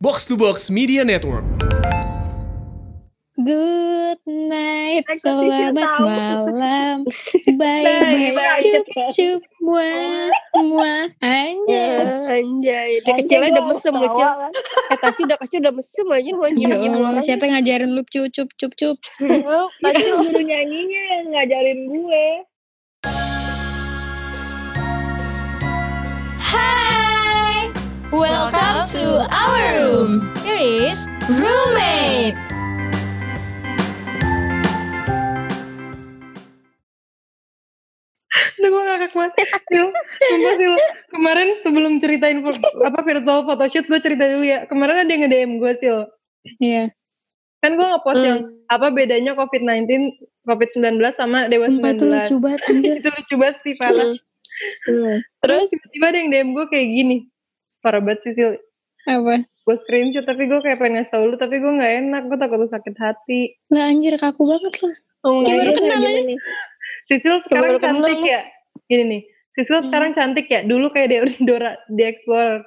Box to Box Media Network. Good night, selamat malam. Bye, Bye bye, bye. cup cup, muah muah, anjas. Anjay, dia kecilnya udah mesem lu, Cil. Eh, Taci udah kecil udah mesem aja lu anjir. Ya Allah, siapa yang ngajarin lu cup cup cup cup? Oh, Itu Taci guru nyanyinya yang ngajarin gue. Hai, welcome to our room. Here is roommate. Udah gue ngakak banget Sil, sumpah Sil Kemarin sebelum ceritain apa virtual photoshoot Gue cerita dulu ya. Kemarin ada yang nge-DM gue Sil. Iya, Kan gue nge-post Hmm. yang Apa bedanya COVID-19 COVID-19 sama Dewa sumpah 19 itu lucu banget. Itu lucu banget sih parah. Terus? Terus tiba-tiba ada yang DM gue kayak gini Parah banget sih Sil Apa? Gue screenshot tapi gue kayak pengen ngasih tau lu Tapi gue gak enak Gue takut lu sakit hati Lah anjir kaku banget lah. Oh, Kayak nggak baru gitu. kenal aja. nih. Sisil sekarang baru cantik ya Gini nih Sisil sekarang cantik ya Dulu kayak dia Dora di Explorer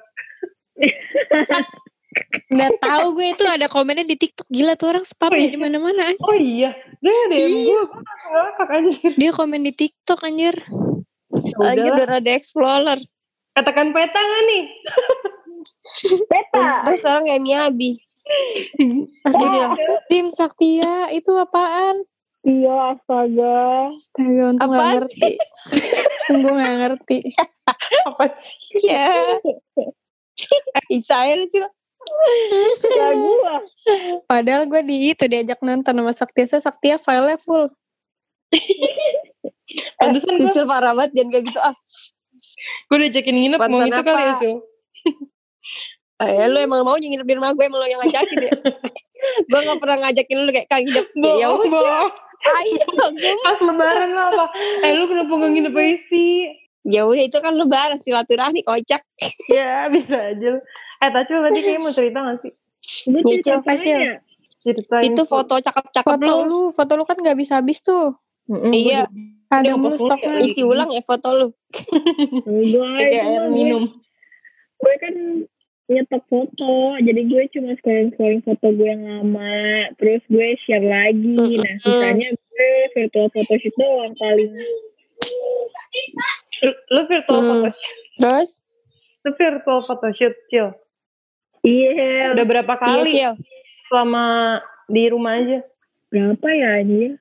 Udah tahu gue itu ada komennya di TikTok gila tuh orang spam ya di mana-mana. Oh iya, dia ada yang Iya. gue, ngakak anjir. Dia komen di TikTok anjir. anjir Udah, udah ada Explorer. Katakan peta gak nih? Peta. Terus sekarang kayak dia. Tim Saktia itu apaan? Iya, astaga. Astaga, untung gak Apaan ngerti. Gue gak ngerti. Apa sih? Ya. Isael sih. Ya gue. Padahal gue di itu diajak nonton sama Saktia. Saya Saktia filenya full. Pantesan gue, Sisil parah banget jangan kayak gitu ah. Gue diajakin nginep, mau Pantesan itu kali ya, apa? Sul. Eh, lu emang mau nginep di rumah gue emang lu yang ngajakin ya. gue gak pernah ngajakin lu kayak kang hidup. Ya Bohong, udah, bohong. ayo gue Pas lebaran lah apa? Eh lu kenapa gak nginep aja sih? Ya udah itu kan lebaran silaturahmi kocak. Ya bisa aja. lu. Eh Tacil tadi kayaknya mau cerita gak sih? Nyicil cerita apa facial. ya? Ceritain. Itu foto cakep-cakep Foto lu. lu, foto lu kan gak bisa habis tuh. Mm-mm, Iya. gua Ada mulu stoknya. ya. Isi ulang ya foto lu. Gue, Kayak kayak air minum. gue kan nyetok foto. Jadi gue cuma scrolling-scrolling foto gue yang lama. Terus gue share lagi. Nah, sisanya gue virtual photoshoot doang paling. Lu, lu virtual Hmm. photoshoot. Terus? Lu virtual photoshoot, Cil. Iya. Udah berapa Iya, kali Cil. selama di rumah aja? Berapa ya anjir?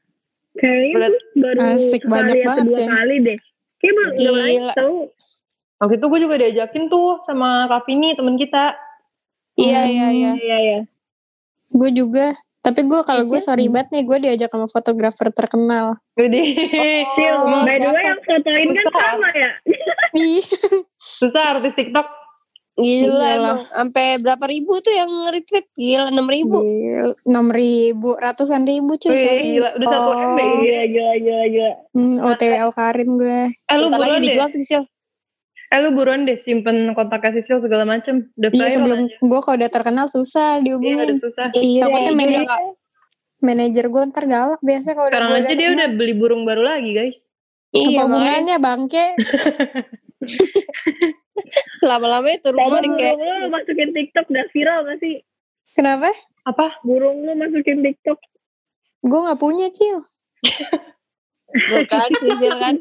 Kayaknya baru Asik, sekali banyak atau banget dua ya. kali deh. Kayak baru udah tau. Waktu itu gue juga diajakin tuh sama Kak Vini, temen kita. Iya, iya, iya. Iya, iya. Gue juga. Tapi gue kalau gue Iya. sorry banget nih, gue diajak sama fotografer terkenal. Jadi, Sil, Oh, by the way yang fotoin kan sama ya? Ih, susah artis TikTok. Gila Gila. emang. Sampai berapa ribu tuh yang retweet? Gila, 6 ribu. enam ribu, ratusan ribu cuy, Wih, gila, udah satu Oh. MB. Gila, gila, gila, gila. Hmm, OTW Karin gue. Eh lu lagi buruan deh. dijual tuh Sisil. Eh lu buruan deh simpen kontaknya Sisil segala macem. Udah Iya sebelum aja. gue kalau udah terkenal susah Iya udah dihubungin. susah. Iya, Takutnya iya, manajer- gue ntar galak biasanya kalau udah Sekarang aja dia udah beli burung baru lagi guys. Iya, Apa hubungannya bangke? lama-lama itu rumah di kayak burung lu masukin TikTok udah viral gak sih? Kenapa? Apa? Burung lu masukin TikTok. Gue gak punya cil. tuh kan Sisil kan.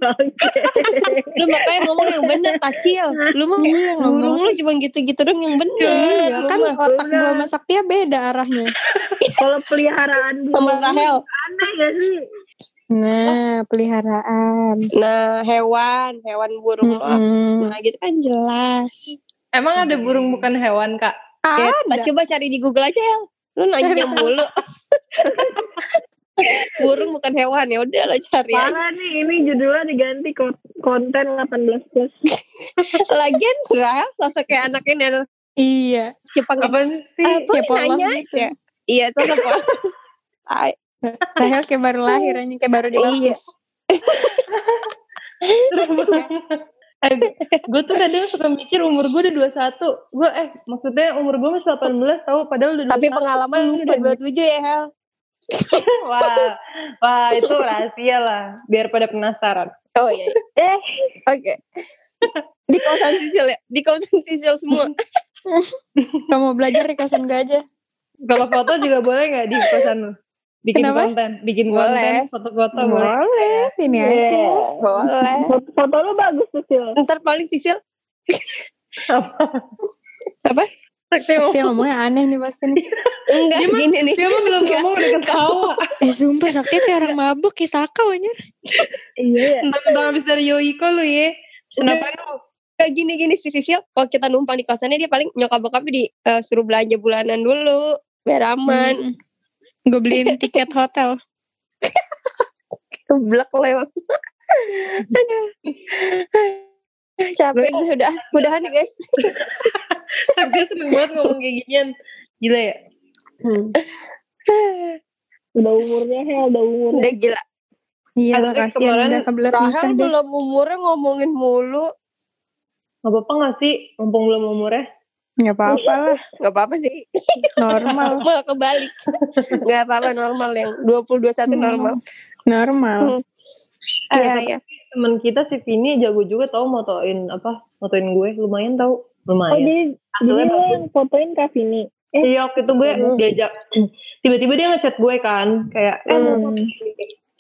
Lu makanya ngomong yang bener Tacil. Lu mah Iya burung ngomong. lu cuma gitu-gitu dong yang bener. Iya Lu kan mah. otak gue sama Saktia beda arahnya. Kalau peliharaan sama Rahel. aneh gak sih? Nah peliharaan. Nah, hewan, hewan burung lu. Mm-mm. Nah, gitu kan jelas. Emang ada burung bukan hewan kak? Ya, Ada. coba cari di Google aja, El. Lu nanya mulu. burung bukan hewan ya udah lo cari aja. Parah nih, ini judulnya diganti ko- konten 18 plus. Lagian Rahel sosok kayak anaknya nih Iya. Jepang ya. Apaan sih? Apa ya polos nanya gitu. aja. Iya, sosok polos. Rahel kayak baru lahir aja kayak baru dibaptis. eh, gue tuh kadang suka mikir umur gue udah 21. Gue eh maksudnya umur gue masih 18 tau padahal udah 21. Tapi pengalaman lu udah 27 ya, Hel. wah, wah itu rahasia lah. Biar pada penasaran. Oh iya. iya. Eh, Oke. Di kosan Sisil ya? Di kosan Sisil semua. Kalau mau belajar di kosan gue aja. Kalau foto juga boleh nggak di kosan lu? Bikin Kenapa? konten, bikin Boleh. konten, foto-foto boleh. Boleh, sini aja. Iya. Boleh. Foto, foto lu bagus tuh Sil. Ntar paling sisil. Sakti mau- Dia ngomongnya aneh nih pasti nih. Enggak, Dia mah- gini nih. Dia mah belum ngomong udah ketawa. Eh sumpah Sakti kayak orang mabuk kayak Saka anjir. Iya ya. Tentang habis dari Yoiko lu ya. Kenapa lu? Kayak gini-gini si Sisil, kalau kita numpang di kosannya dia paling nyokap bokapnya di eh, suruh belanja bulanan dulu biar aman. Gue beliin tiket hotel. Keblek lo emang. Aduh. Capek gue udah. Mudahan nih guys. Sakti seneng banget ngomong kayak ginian. Gila ya? Udah umurnya Hel, udah umurnya. Udah gila. Iya Tapi kasihan kemarin udah kebelet nikah belum umurnya ngomongin mulu. Gak apa-apa gak sih? Mumpung belum umurnya. Gak apa-apa lah. Gak apa-apa sih. Normal. Malah kebalik. Gak apa-apa normal yang 20-21 normal. Normal. Eh, Iya, tapi iya. temen kita si Vini jago juga tau motoin apa? Motoin gue. Lumayan tau. Oh Lumayan. jadi, jadi Hasilnya lo yang fotoin Kak Vini. Eh, Iya waktu itu gue diajak tiba-tiba dia ngechat gue kan kayak eh mau Hmm.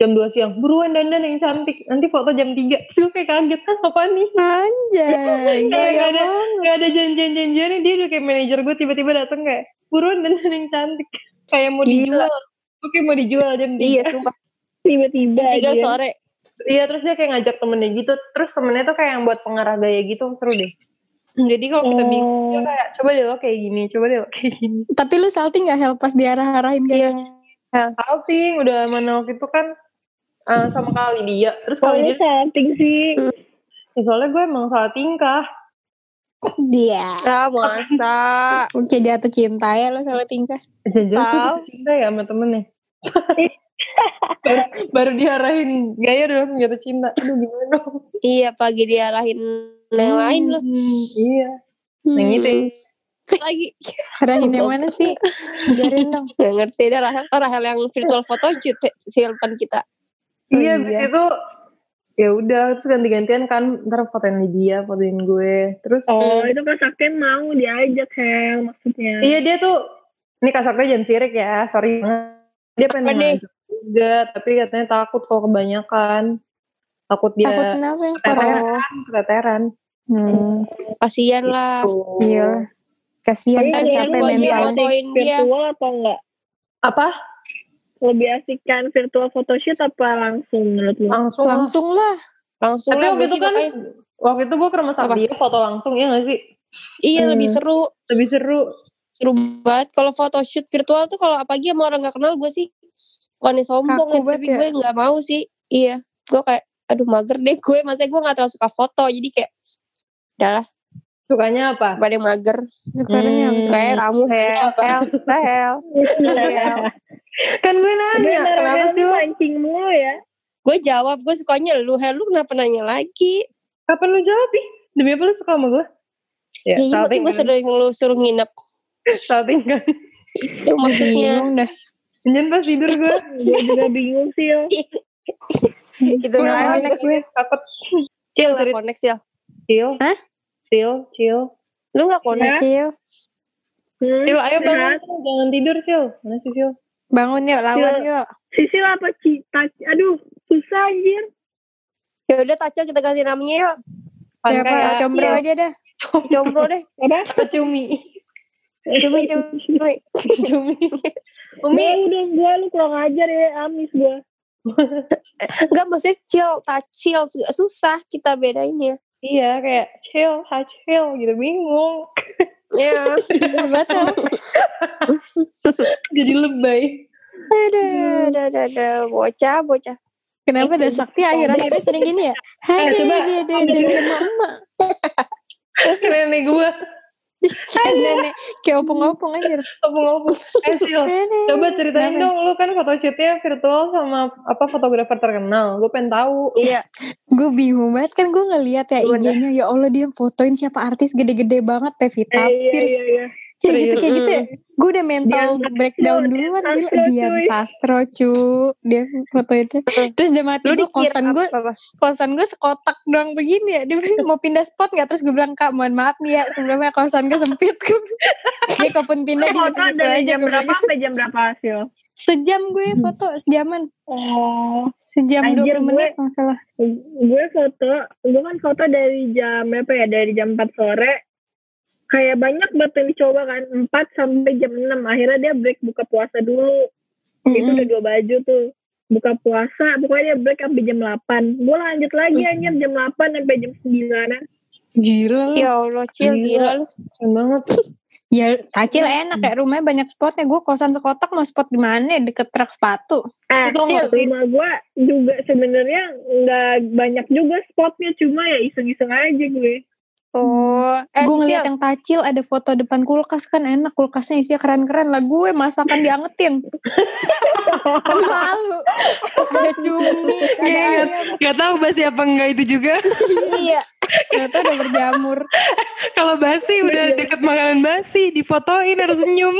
Jam 2 siang. Buruan dandan yang cantik. Nanti foto jam 3 Terus kayak kaget. Kan apa nih? Anjay. Gaya gak ada gak ada janjian-janjiannya dia udah kayak manajer gue tiba-tiba dateng kayak buruan dandan yang cantik. Kayak mau Gila. dijual. Oke mau dijual jam 3 Iya sumpah. tiba-tiba Tiga aja. sore. Iya terus dia kayak ngajak temennya gitu. Terus temennya tuh kayak yang buat pengarah gaya gitu. Seru deh. Jadi kalau kita bingung dia Oh. kayak Coba deh lo kayak gini Coba deh lo kayak gini. Tapi lu salting gak Hel? Pas diarah-arahin Iya. kayak Salting. Udah mana waktu itu kan eh, Sama kali dia Terus kali Soalnya dia salting sih. ya, Soalnya gue emang salah tingkah dia. Ah masa. Oke jatuh cinta ya lo salah tingkah. Tahu. jatuh cinta ya sama temennya baru, baru diarahin gaya udah jatuh cinta Aduh gimana dong Iya pagi diarahin yang lain loh. Hmm, Iya Yang itu. Lagi. Arahin yang mana sih? Ajarin dong. Gak ngerti dah Rahel. Oh, Rahel yang virtual photo shoot si depan kita. Iya, Iya. itu ya udah terus ganti-gantian kan ntar fotoin dia fotoin gue terus Oh itu Kak Sakti mau diajak Hel maksudnya. iya dia tuh ini kasarnya jangan sirik ya sorry banget dia pengen ngajak juga tapi katanya takut kalau kebanyakan takut dia Takut kenapa yang keteteran keteteran Hmm, Kasian lah. Tuh. iya. Kasihan Tapi kan capek mentalnya. fotoin dia. Virtual atau enggak? apa Lebih asik kan virtual photoshoot apa langsung menurut lu? langsung lah. Langsung lah. Langsung tapi lah waktu gue itu kan makanya. waktu itu gue ke rumah sakti dia foto langsung ya gak sih Iya Hmm. lebih seru. lebih seru Seru banget. Kalau photoshoot virtual tuh kalau apalagi sama orang gak kenal gue sih. Bukannya sombong Kaku ya, banget tapi ya. gue gak mau sih. Iya. Gue kayak aduh mager deh gue. Masa gue gak terlalu suka foto. Jadi kayak udahlah sukanya apa pada mager. Sekarangnya Hmm. Kayak kamu Hel. Hel. Hel. Hel. kan gue nanya ntar kenapa sih lo mancing mulu ya. Gue jawab. Gue sukanya lu. Hel lu kenapa nanya lagi? kapan lu jawab ih demi apa lu suka sama gue ya Ya, iya salting gue sering lu suruh nginep. salting kan Itu maksudnya. Dah. Jangan pas tidur gue Gue juga bingung sih. Yo. Itu Gue Nggak lah. enak gue. takut Chill lah Cerit- connect Sil. chill Hah? chill chill Lu gak connect? Kecil. Hmm, chill ayo bangun jangan tidur chill mana sih chill Bangun yuk, lawan yuk. Sisil apa cita? Aduh, susah anjir. Ya udah Tacel kita ganti namanya yuk. Siapa? kayak Combro aja dah. Jomblo deh. Apa? cumi Cumi cumi. cumi Umi udah gue lu kurang ajar ya amis gue. Enggak maksudnya chill, tacil susah kita bedainnya. iya kayak chill ha chill gitu bingung Ya. Batal. jadi lebay Ada, ada, ada, ada. Bocah, bocah. Kenapa dah sakti akhir-akhirnya sering gini ya? Hai Eh, coba. deh, sama emak. nenek gue Kayak nenek, kayak opung-opung aja. ngomong-ngomong eh Nenek. coba ceritain Kenapa? dong lu kan photoshootnya virtual sama apa fotografer terkenal gue pengen tahu Iya. Gue bingung banget kan gue ngeliat ya? IG-nya. Ya Allah dia fotoin siapa artis gede-gede banget. Pevita Eh, iya, Pierce. iya, iya. Ya gitu kayak gitu ya. Gue udah mental Dian breakdown Sastro, duluan gila. Sastro, Dian. Sastro cu. Dia foto itu. Terus dia mati gue kosan gue apa? kosan gue sekotak doang begini ya. Dia mau pindah spot gak? Terus gue bilang kak mohon maaf nih ya sebelumnya kosan gue sempit. dia kalaupun pindah di Foto situ-situ dari aja. jam berapa sampai jam berapa hasil? Sejam gue foto sejaman. Oh, Sejam Anjir, 20 menit kalau nggak salah. gue foto, gue kan foto dari jam berapa ya? Dari jam 4 sore. Kayak banyak banget yang dicoba kan, 4 sampai jam 6. Akhirnya dia break buka puasa dulu. Itu Mm-mm. udah dua baju tuh. Buka puasa, pokoknya dia break sampai jam 8. Gue lanjut lagi anjir jam 8 sampai jam 9 Gila. Ya Allah, Cil, Gila. gila lu. Banget. Ya kacil enak ya rumahnya banyak spotnya. Gue kosan sekotak mau spot di mana? Deket truk sepatu. Eh, Itu Cil, rumah gue juga sebenarnya nggak banyak juga spotnya, cuma ya iseng-iseng aja gue. Oh, eh, gue ngeliat yang tacil ada foto depan kulkas kan enak kulkasnya isinya keren-keren lah. Gue masakan diangetin. Malu ada cumi ada Iya, ayam. Gak tahu basi apa enggak itu juga. Iya. ternyata udah berjamur. Kalau basi udah deket makanan basi, difotoin harus senyum.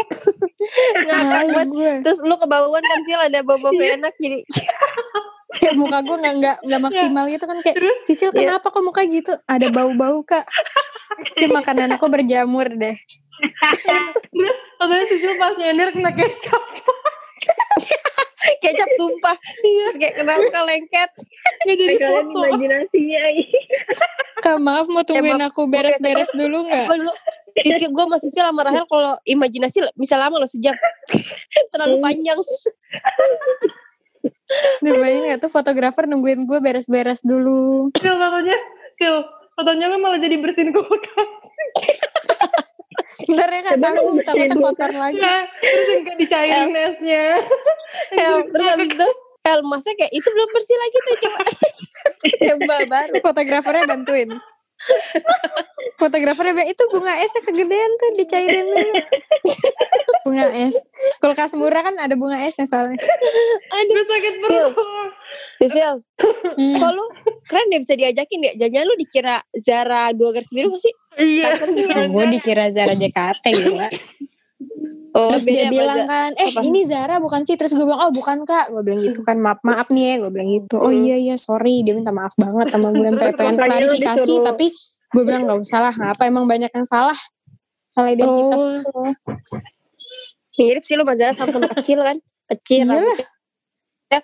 Ngakak buat Terus lu kebauan kan Sil? Ada bau-bau gak enak jadi kayak muka gue nggak nggak nggak maksimal gitu kan kayak Terus? Sisil kenapa kok muka gitu ada bau-bau kak Kayak makanan aku berjamur deh Terus katanya Sisil pas nyender kena kecap. kecap tumpah. Terus kayak kena muka lengket. Gak jadi Kalian foto. imajinasinya kak maaf mau tungguin Emang- aku beres-beres dulu nggak Gue dulu Sisil, gue masih Sisil sama Rahel kalau imajinasi bisa lama loh sejam. Terlalu panjang. Duh, bayangin gak tuh fotografer nungguin gue beres-beres dulu Sil fotonya, Sil fotonya lu malah jadi bersihin kulkas. Ntar ya kak takut takutnya kotor lagi Nah, terus yang kayak dicairin esnya. Hel, terus habis itu Hel, masa kayak itu belum bersih lagi tuh coba. Tembak baru. fotografernya bantuin fotografernya bilang itu bunga esnya kegedean tuh dicairin dulu bunga es kulkas murah kan ada bunga esnya soalnya Gue sakit perut. Sisil, Hmm. kok lu keren deh bisa diajakin ya. Jangan lu dikira Zara dua garis biru sih? Iya. Takutnya. gue dikira Zara JKT gitu lah. Oh, Terus dia bilang kan, eh apa? ini Zara bukan sih? Terus gue bilang, oh bukan kak. Gue bilang gitu kan, maaf maaf nih ya. Gue bilang gitu. Oh Hmm. iya iya sorry. Dia minta maaf banget sama gue. Sampai pengen klarifikasi. Tapi gue bilang gak usah lah. Apa emang banyak yang salah? Salah identitas. Oh. Mirip sih lu sama Zara sama-sama kecil kan? Kecil Iyalah. rambutnya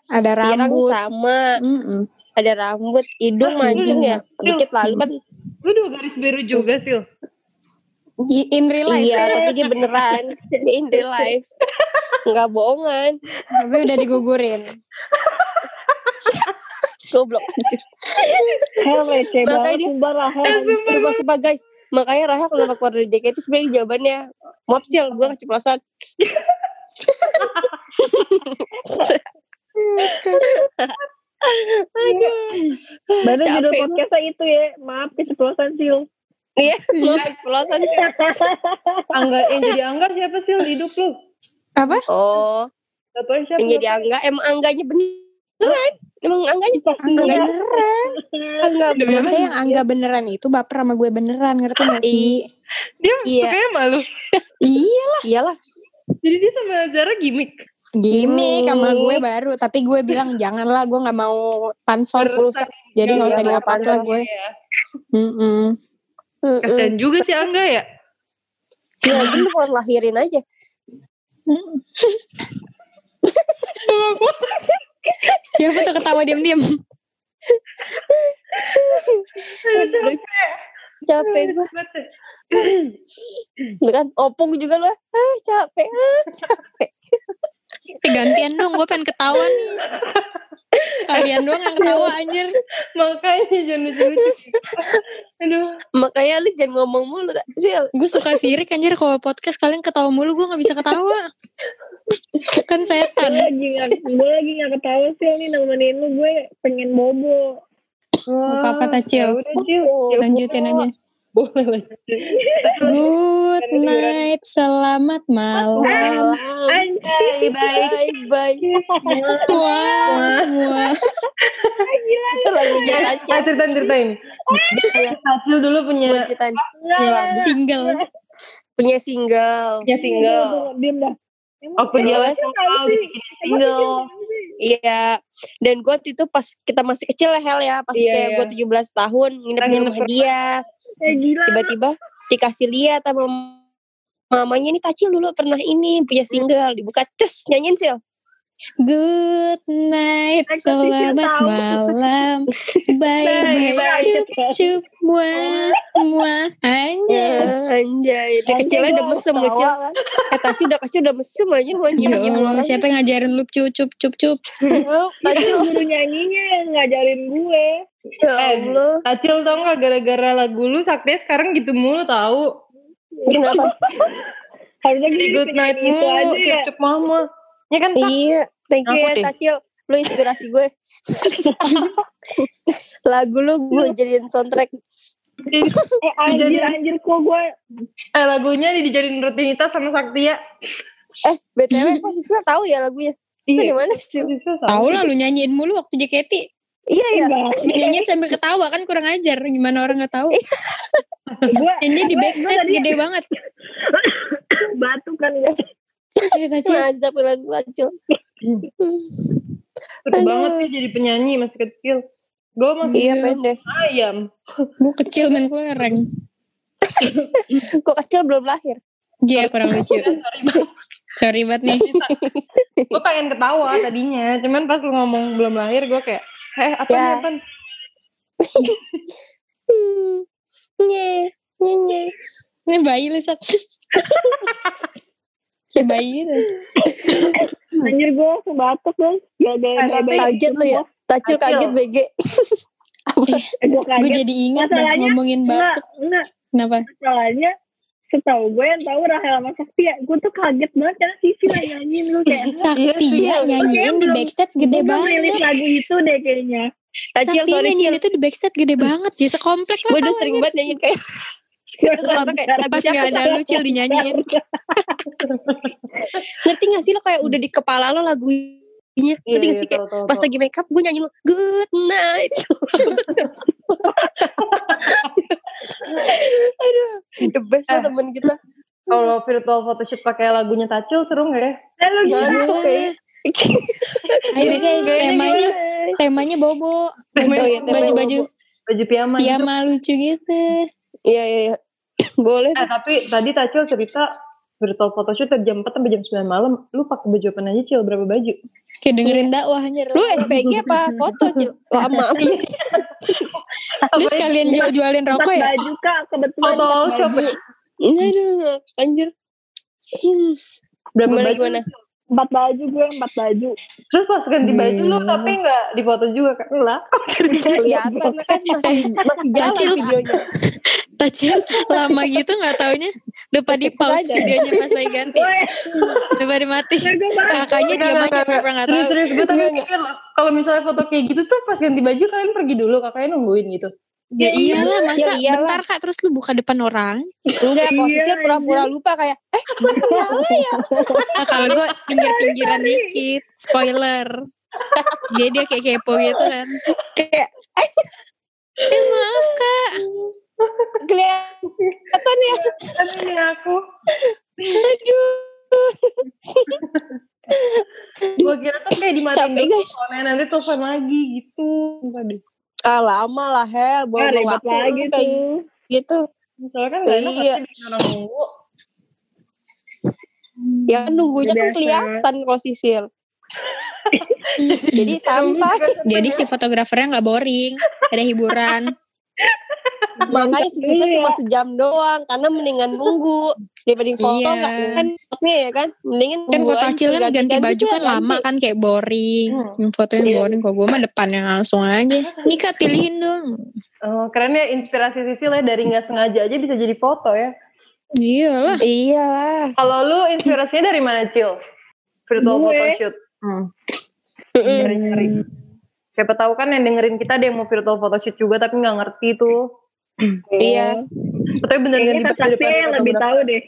Ada pirang rambut. sama. Mm-mm. Ada rambut, hidung mancung ya. Dikit lalu kan. Lu dua garis biru juga, Sil. I- In real life. Iya, tapi dia beneran. Dia in real life. Enggak bohongan. Tapi udah digugurin. Goblok. anjir. Hel receh Makanya banget dia- sumpah. Sumpah, sumpah guys. Makanya Rahel kalau keluar dari JKT sebenarnya jawabannya maaf Sil, gue keceplosan. Aduh. Baru judul podcastnya itu ya. Maaf keceplosan Sil. Iya, maaf keceplosan. Angga yang jadi Angga siapa sih hidup lu? Apa? Oh, siapa? yang jadi Angga emang Angganya beneran. Emang Angganya Angga beneran. Angga beneran. Biasanya yang Angga beneran itu baper sama gue beneran. Ngerti gak sih? Dia Iya. sukanya malu. Iya Iyalah. Jadi dia sama Zara gimmick. Gimik sama gue baru tapi gue bilang janganlah gue nggak mau pansos jadi nggak usah Iya, diapa lah gue Iya. Mm-mm. Mm-mm. Kasian juga sih Angga ya. Sil, lagi lu mau lahirin aja. siapa tuh ketawa diam-diam Aduh, Capek gue. kan opung juga lu. Ah, capek. Ah, capek. Eh, gantian dong gue pengen ketawa nih kalian doang yang ketawa anjir Makanya jangan lucu-lucu. Aduh. Makanya lu jangan ngomong mulu? Sil. gue suka sirik anjir kalau podcast kalian ketawa mulu gue nggak bisa ketawa kan gue setan lagi gak, gue lagi gak ketawa Sil nih nemenin lu gue pengen bobo. Apa apa, Tacil? Ya. Oh, Ya lanjutin aja Boleh lanjutin. good night selamat malam Anjay. Bye bye. Bye bye. wah wah Itu lagunya Ah, Tacil. ceritain ceritain. Iya, Tacil dulu punya Gua ceritain. tinggal punya single. Punya single. Diem dah. Oh, Terus? single, dibikin single. Iya. Dan gue waktu itu pas kita masih kecil lah Hel ya, pas Iya, kayak iya. gue 17 tahun nginep di rumah dia. Gila. Tiba-tiba dikasih lihat sama mamanya nih Tacil dulu pernah ini punya single dibuka ces nyanyiin sil Good night, Eh, Sisil selamat malam. Bye bye, Bye-bye. cup cup, muah muah, anjas. anjay dari kecilnya udah mesem lu Cil kan. eh Tacil udah kecil udah mesem aja lu Ya Allah, orang. siapa yang ngajarin lu cup cup cup cup? Oh, Tacil Guru nyanyinya yang ngajarin gue. ya Eh, Allah Tacil tau gak gara-gara lagu lu Sakti sekarang gitu mulu tahu. kenapa Harusnya good night mulu, ya. cup mama. Ya kan iya thank you ya deh. Tacil lu inspirasi gue lagu lu gue jadiin soundtrack Eh anjir anjir kok gue Eh lagunya dijadiin rutinitas sama Sakti ya. eh btw kok Sisil tahu ya lagunya itu di mana sih Tahu lah lu nyanyiin mulu waktu JKT. iya ya enggak. Nyanyiin sambil ketawa kan kurang ajar. Gimana orang nggak tahu? Gue Nyanyi di backstage gede banget. batu kan gue. Lagu Tacil Seru banget sih jadi penyanyi masih kecil. Gue masih iya pendek ayam. Gue kecil main kelereng. kok kecil belum lahir Dia kurang lucu. Sorry banget nih. Gue pengen ketawa tadinya. Cuman pas lu ngomong belum lahir gue kayak. Eh apa Ya. nih apa? Nye, nye, nye. Ini bayi lu Sat. Gitu. Anjir gue langsung batuk guys. Gak ada. Kaget lu ya? Tacil kaget BG. Eh, gue jadi ingat dah ngomongin batuk. enggak. Kenapa? Masalahnya setahu gue yang tahu Rahel sama Sakti ya. Gue tuh kaget banget karena Sisi lah nyanyiin lu kayak. Sakti Iya, ya nyanyiin di backstage gede belum rilis banget. lagu itu deh kayaknya. Tacil Sakti sorry Cil. nyanyiin itu di backstage gede banget. Ya sekomplek lah Gue udah sering banget nyanyiin kayak. Terus orang kayak lagu Pas gak ada lu Cil dinyanyiin. Ngerti gak sih lo kayak udah di kepala lo lagunya. Iya, Ngerti gak sih kayak pas lagi make up gue nyanyi lo good night. Aduh, the best lah Eh. temen kita. Kalau virtual photoshoot pakai lagunya Tacil seru gak ya? Eh lu? Ngantuk kayaknya. Ayo guys, temanya temanya bobo. Iya, Baju-baju Baju piyama gitu. piyama lucu gitu. Iya, iya, iya. Boleh Eh tapi tadi Tacil cerita virtual photoshoot dari jam 4 sampai jam 9 malam. Lu pakai baju apa aja Cil? Berapa baju? Kayak dengerin dakwah anjir. Lu SPG apa foto Cil? Lama. Lu sekalian jual-jualin rokok Empat ya? baju kak kebetulan. Foto shop baju. ya? Aduh, anjir. Hmm. Berapa Gimana, baju? gimana? Empat baju gue empat baju. Terus pas ganti baju lu Hmm. tapi nggak difoto juga kan? Lah. Kelihatan kan masih, masih jalan videonya. Tacil lama gitu gak taunya lupa di pause videonya pas lagi ganti lupa dimati kakaknya enggak, aja pernah gak tahu Serius-serius gue tapi mikir kalau misalnya foto kayak gitu tuh pas ganti baju kalian pergi dulu kakaknya nungguin gitu. Ya iyalah masa Ya iyalah. bentar kak terus lu buka depan orang Enggak, Iya, posisinya pura-pura lupa kayak, eh gue salah ya. nah, kalau gue pinggir-pinggiran dikit spoiler jadi dia kayak kepo gitu kan Kayak, eh maaf kak kelihatan ya. Ini aku, Aduh. gue kira tuh kayak dimatiin dulu, soalnya nanti telepon lagi gitu. Tadi. Ah, lama lah, Hel. Ah, Bawa ribet waktu lagi lu kayak tuh. gitu. Soalnya kan gak enak Iya. nunggu. Ya nunggunya kan Biasa. kelihatan kalau sisil. Jadi santai. jadi si fotografernya nggak boring ada hiburan Makanya sisilnya Iya. cuma sejam doang. Karena mendingan nunggu. Daripada foto Iya. nggak kan ya kan. Mendingan kan foto aja, kecil kan ganti ganti-ganti baju sih kan ganti. lama kan kayak boring Hmm. yang fotonya Iya. boring kok gue mah depannya langsung aja nih kak pilihin dong Oh, keren ya inspirasi Sisil ya dari nggak sengaja aja bisa jadi foto ya. iyalah Iya. Kalau lu inspirasinya dari mana Cil? Virtual Gue. photoshoot. Hmm. Cari-cari. Siapa tahu kan yang dengerin kita ada yang mau virtual photoshoot juga tapi nggak ngerti tuh. Iya. Tapi bener Sakti yang lebih tahu deh.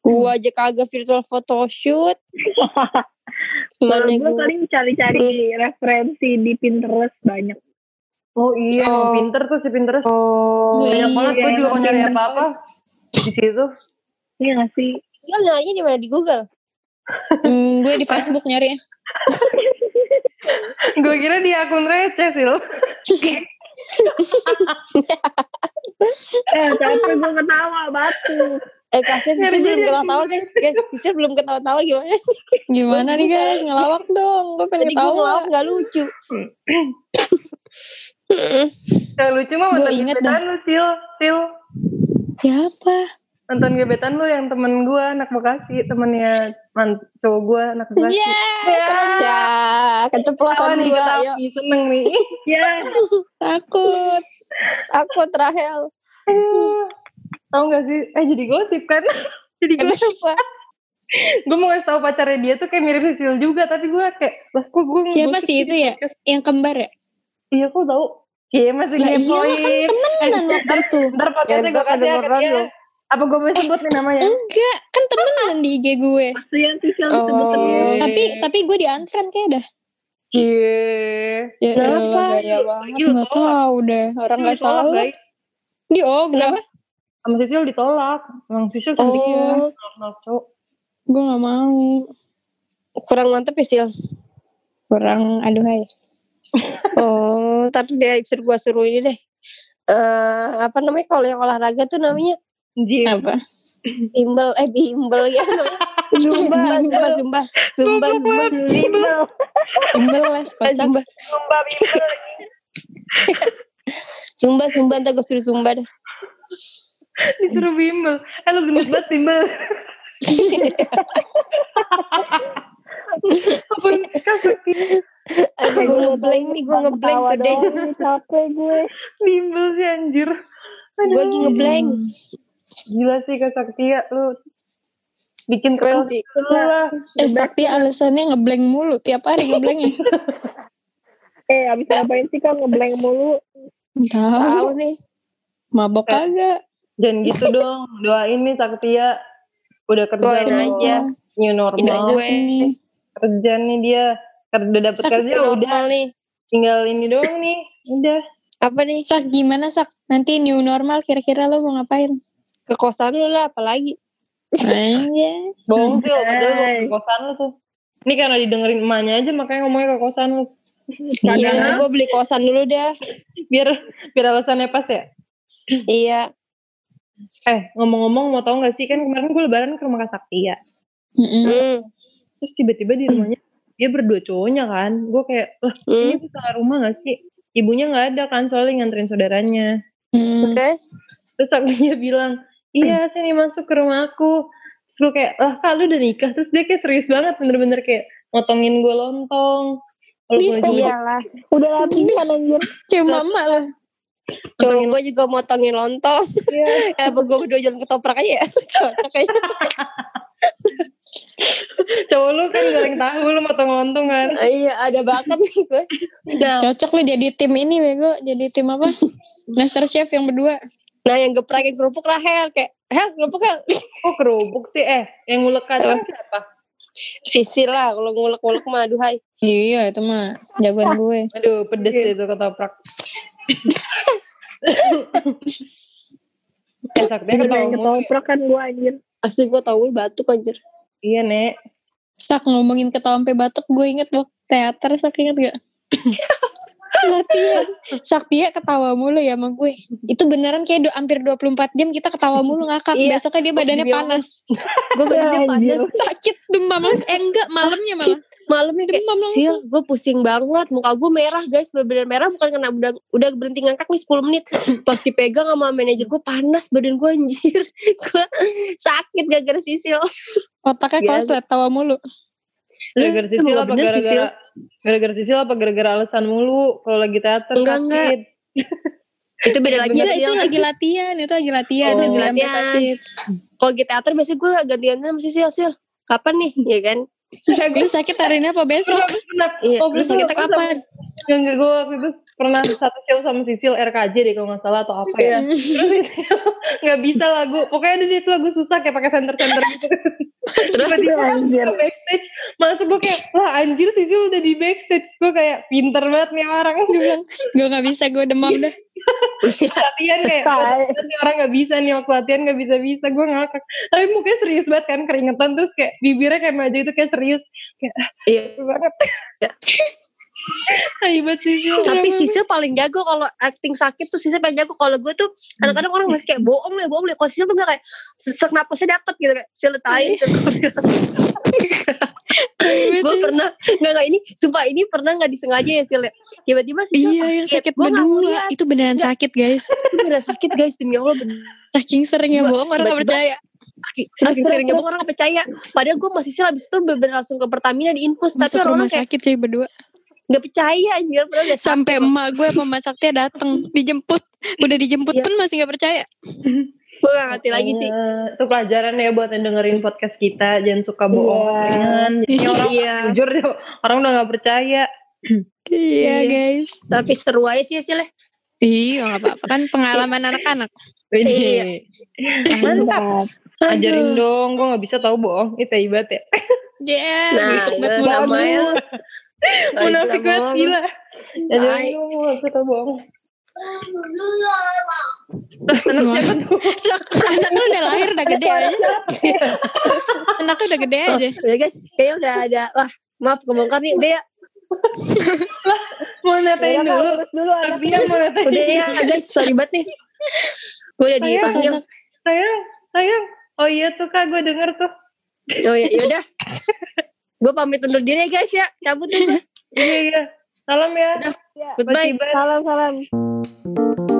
Gua aja kagak virtual photoshoot. Kalau Gimana gue gue? paling cari-cari referensi di Pinterest banyak. Oh iya, Oh. pinter tuh si Pinterest. Oh. Banyak Iya, banget gue juga mau nyari apa-apa di situ. Iya gak sih? Sisil nyarinya di mana di Google? Hmm, gue di Facebook nyari. Gue kira di akun receh sih lo. Eh, capek gue ketawa, batu. Eh kasihan Sisil belum ketawa-tawa guys. Guys, Sisil belum ketawa-tawa gimana? Gimana nih guys, ngelawak dong. Gue pengen Tadi gue tahu. ngelawak gak lucu. Yang lucu mah Gua nonton inget lu, Sil. Sil. Siapa? Nonton gebetan lu yang temen gue, anak Bekasi. Temennya man, cowok gue, anak Bekasi. Ya, Ya, Ketawa keceplosan gue. ketawa nih, seneng nih. Ya, takut. aku Rahel. Aduh. Tahu gak sih? Eh jadi gosip kan? jadi gosip. Gue mau ngasih tau pacarnya dia tuh kayak mirip Sisil juga. Tapi gue kayak, lah kok gue Siapa sih di itu ya? Yang kembar ya? Iya kok tau? Iya masih Lah ngepoin. kan temenan waktu itu. Ntar podcastnya Ya, gue kasih ya ke kedengeran dia. Apa gue boleh sebut nih namanya? Enggak, kan temenan di IG gue. yang Sisil Oh. Iya. Tapi tapi gue di unfriend kayak dah. Cie. Ya Kenapa? banget. Lu Gak tahu deh. Orang gak salah. Di ogah. Sama Sisil ditolak. Emang Sisil kan dia. Oh, Normal cowok. Gue gak mau. kurang mantep ya, Sil. Kurang aduhai. Oh, ntar dia suruh gua suruh ini deh. Eh apa namanya kalau yang olahraga tuh namanya Jim. Apa? bimbel eh bimbel ya. Zumba, zumba, zumba, zumba, zumba, Bimbel. Timbel les kocak. zumba, Zumba bimbel. zumba, zumba, ntar gue suruh zumba dah. Disuruh bimbel. Eh lu gendut banget bimbel. Apa yang sakit? Aduh, gue ngeblank nih, gue ngeblank today. capek gue. Bimbel sih anjir. Gue lagi ngeblank. Gila sih Kak Saktia lu. Bikin Keren ketawa sih. lu lah. Eh Sakti alasannya ngeblank mulu. Tiap hari ngeblanknya. Eh, abis ngapain sih kan ngeblank mulu? Tahu. Tahu nih. Mabok kagak. Jangan gitu dong. Doain nih Saktia. Udah kerja Doain loh. aja. New Tidak normal. gue. Nih. Kerja nih dia. Ker- Udah dapet Sakti kerja udah. Nih. Tinggal ini doang nih. Udah. Apa nih? Sak gimana Sak? Nanti new normal kira-kira lo mau ngapain? Ke kosan lu lah, apalagi. Anjay. Bohong sih. Padahal Hai. ke kosan lu tuh. Ini karena didengerin emaknya aja makanya ngomongnya ke kosan lu. Iya. Nanti gue beli kosan dulu dah. Biar biar alasannya pas ya. Iya. Eh ngomong-ngomong mau tau gak sih kan kemarin gue lebaran ke rumah Kak Saktia. Mm-mm. Hmm. Terus tiba-tiba di rumahnya dia berdua cowoknya kan. Gue kayak, lah ini Hmm. bisa rumah gak sih? Ibunya gak ada kan soalnya nganterin saudaranya. Mm. Terus? Terus dia bilang, iya nih masuk ke rumah aku. Terus gue kayak, lah kak lu udah nikah? Terus dia kayak serius banget bener-bener kayak motongin gue lontong. Aja gue Iyalah. Udah latihan anjir. Kayak mama lah. Cowok gue juga motongin lontong. Iya. Eh, apa gue berdua jalan ketoprak aja ya? Cocok kayaknya. Cowok lu kan goreng tahu, lu motong lontong kan. iya, ada bakat nih gue. Nah, Cocok lo jadi tim ini bego. Jadi tim apa? Master Chef yang berdua. Nah yang geprakin kerupuk Rahel. Kayak, Hel, kerupuk Hel. Kok kerupuk sih? Eh, yang ngulek kacang siapa? Sisi lah, kalau ngulek-ngulek mah aduhai. Iya itu mah jagoan gue. Aduh, pedes deh itu ketoprak. eh, main mulu. ketoprak kan gue anjir. Asli gue tau batuk anjir. Iya, Nek. Sak ngomongin ketawa sampai batuk gue inget waktu teater Sak inget gak? Latihan Saktia ketawa mulu ya sama gue Itu beneran kayak do, hampir 24 jam kita ketawa mulu ngakak Iya. Besoknya dia badannya Demi panas Gue badannya panas. Sakit demam Eh enggak malamnya malah Malamnya kayak, Demam langsung Sil, gue pusing banget. Muka gue merah guys. Bener-bener merah bukan karena udah, udah berhenti ngangkak nih 10 menit. Pas dipegang sama manajer gue panas badan gue anjir. gue sakit gara-gara sisil. Otaknya Gila. konslet tawa mulu Gara-gara sisil apa gara-gara gara-gara sisil apa gara-gara alasan mulu kalau lagi teater Enggak, sakit. Itu beda lagi. Enggak Sil. itu lagi latihan Itu lagi latihan Oh. sambil sampai Latihan. sakit Kalau di teater biasanya gue gantian sama sisil. Sil, kapan nih? Ya kan? Lu sakit hari ini apa besok? Iya, Oh, lu pas kapan? Enggak, enggak, gue waktu itu pernah satu show sama Sisil RKJ deh kalau nggak salah atau apa ya. Terus Sisil nggak bisa lagu, pokoknya ada dia itu lagu susah kayak pakai center-center gitu. Terus Tiba-tiba anjir. ke backstage, masuk gue kayak, wah anjir Sisil udah di backstage. Gue kayak pinter banget nih orang. Gue bilang Gue gak bisa gue demam dah latihan kayak Tai. "Oh, nih orang nggak bisa nih waktu latihan nggak bisa bisa gue ngakak tapi mukanya serius banget kan keringetan terus kayak bibirnya kayak maju itu kayak serius kayak ah, Iya. banget Iya. Hebat sih. Tapi Sisil paling jago kalau acting sakit tuh Sisil paling jago. Kalau gue tuh kadang-kadang orang masih kayak bohong ya bohong ya. Kalau Sisil tuh gak kayak sesek napasnya dapet gitu kayak Sisil tain. gue pernah nggak nggak ini sumpah ini pernah nggak disengaja ya Sil ya. Tiba-tiba Sisil Iya yang sakit nggak berdua. Itu beneran Nggak. sakit guys. Itu beneran sakit guys demi Allah bener. Saking seringnya Tiba- bohong orang gak tiba-tiba- percaya. Saking seringnya bohong orang nggak percaya. Padahal gue masih Sil abis itu bener langsung ke Pertamina di infus. Tapi Masuk orang rumah kayak sakit cuy berdua. Nggak percaya anjir. Sampai emak gue sama saktia dateng dijemput. Udah dijemput Iya. pun masih gak percaya. gue gak ngerti lagi sih. Makanya, Itu pelajaran ya buat yang dengerin podcast kita. Jangan suka bohong. Iya. Jadinya orang Iya. jujur deh. Orang udah gak percaya. Iya Iya. guys. Tapi seru aja sih ya. Iya gak apa-apa kan pengalaman anak-anak. Wih. Mantap. Ajarin dong. Gue gak bisa tahu bohong. Itu hebat ya. Ya, Nah, besok buat mulai. ya. Munafik banget gila. Gue gak bisa tahu bohong. Anak siapa tuh? Anaknya udah lahir udah gede aja. Anaknya udah gede Oh, aja. udah guys, kayaknya udah ada. Wah, maaf kebongkar nih. Udah ya, Mau natain Kak, dulu. dulu anak. Tapi mau natain udah ya guys. Sorry banget nih. Gue udah di Sayang. Sayang, sayang. Oh iya tuh kak, gue denger tuh. Oh ya, yaudah. Gue pamit undur diri ya guys ya. Cabut dulu. Iya, iya. Salam ya. Ya, Goodbye. Bye. Salam salam.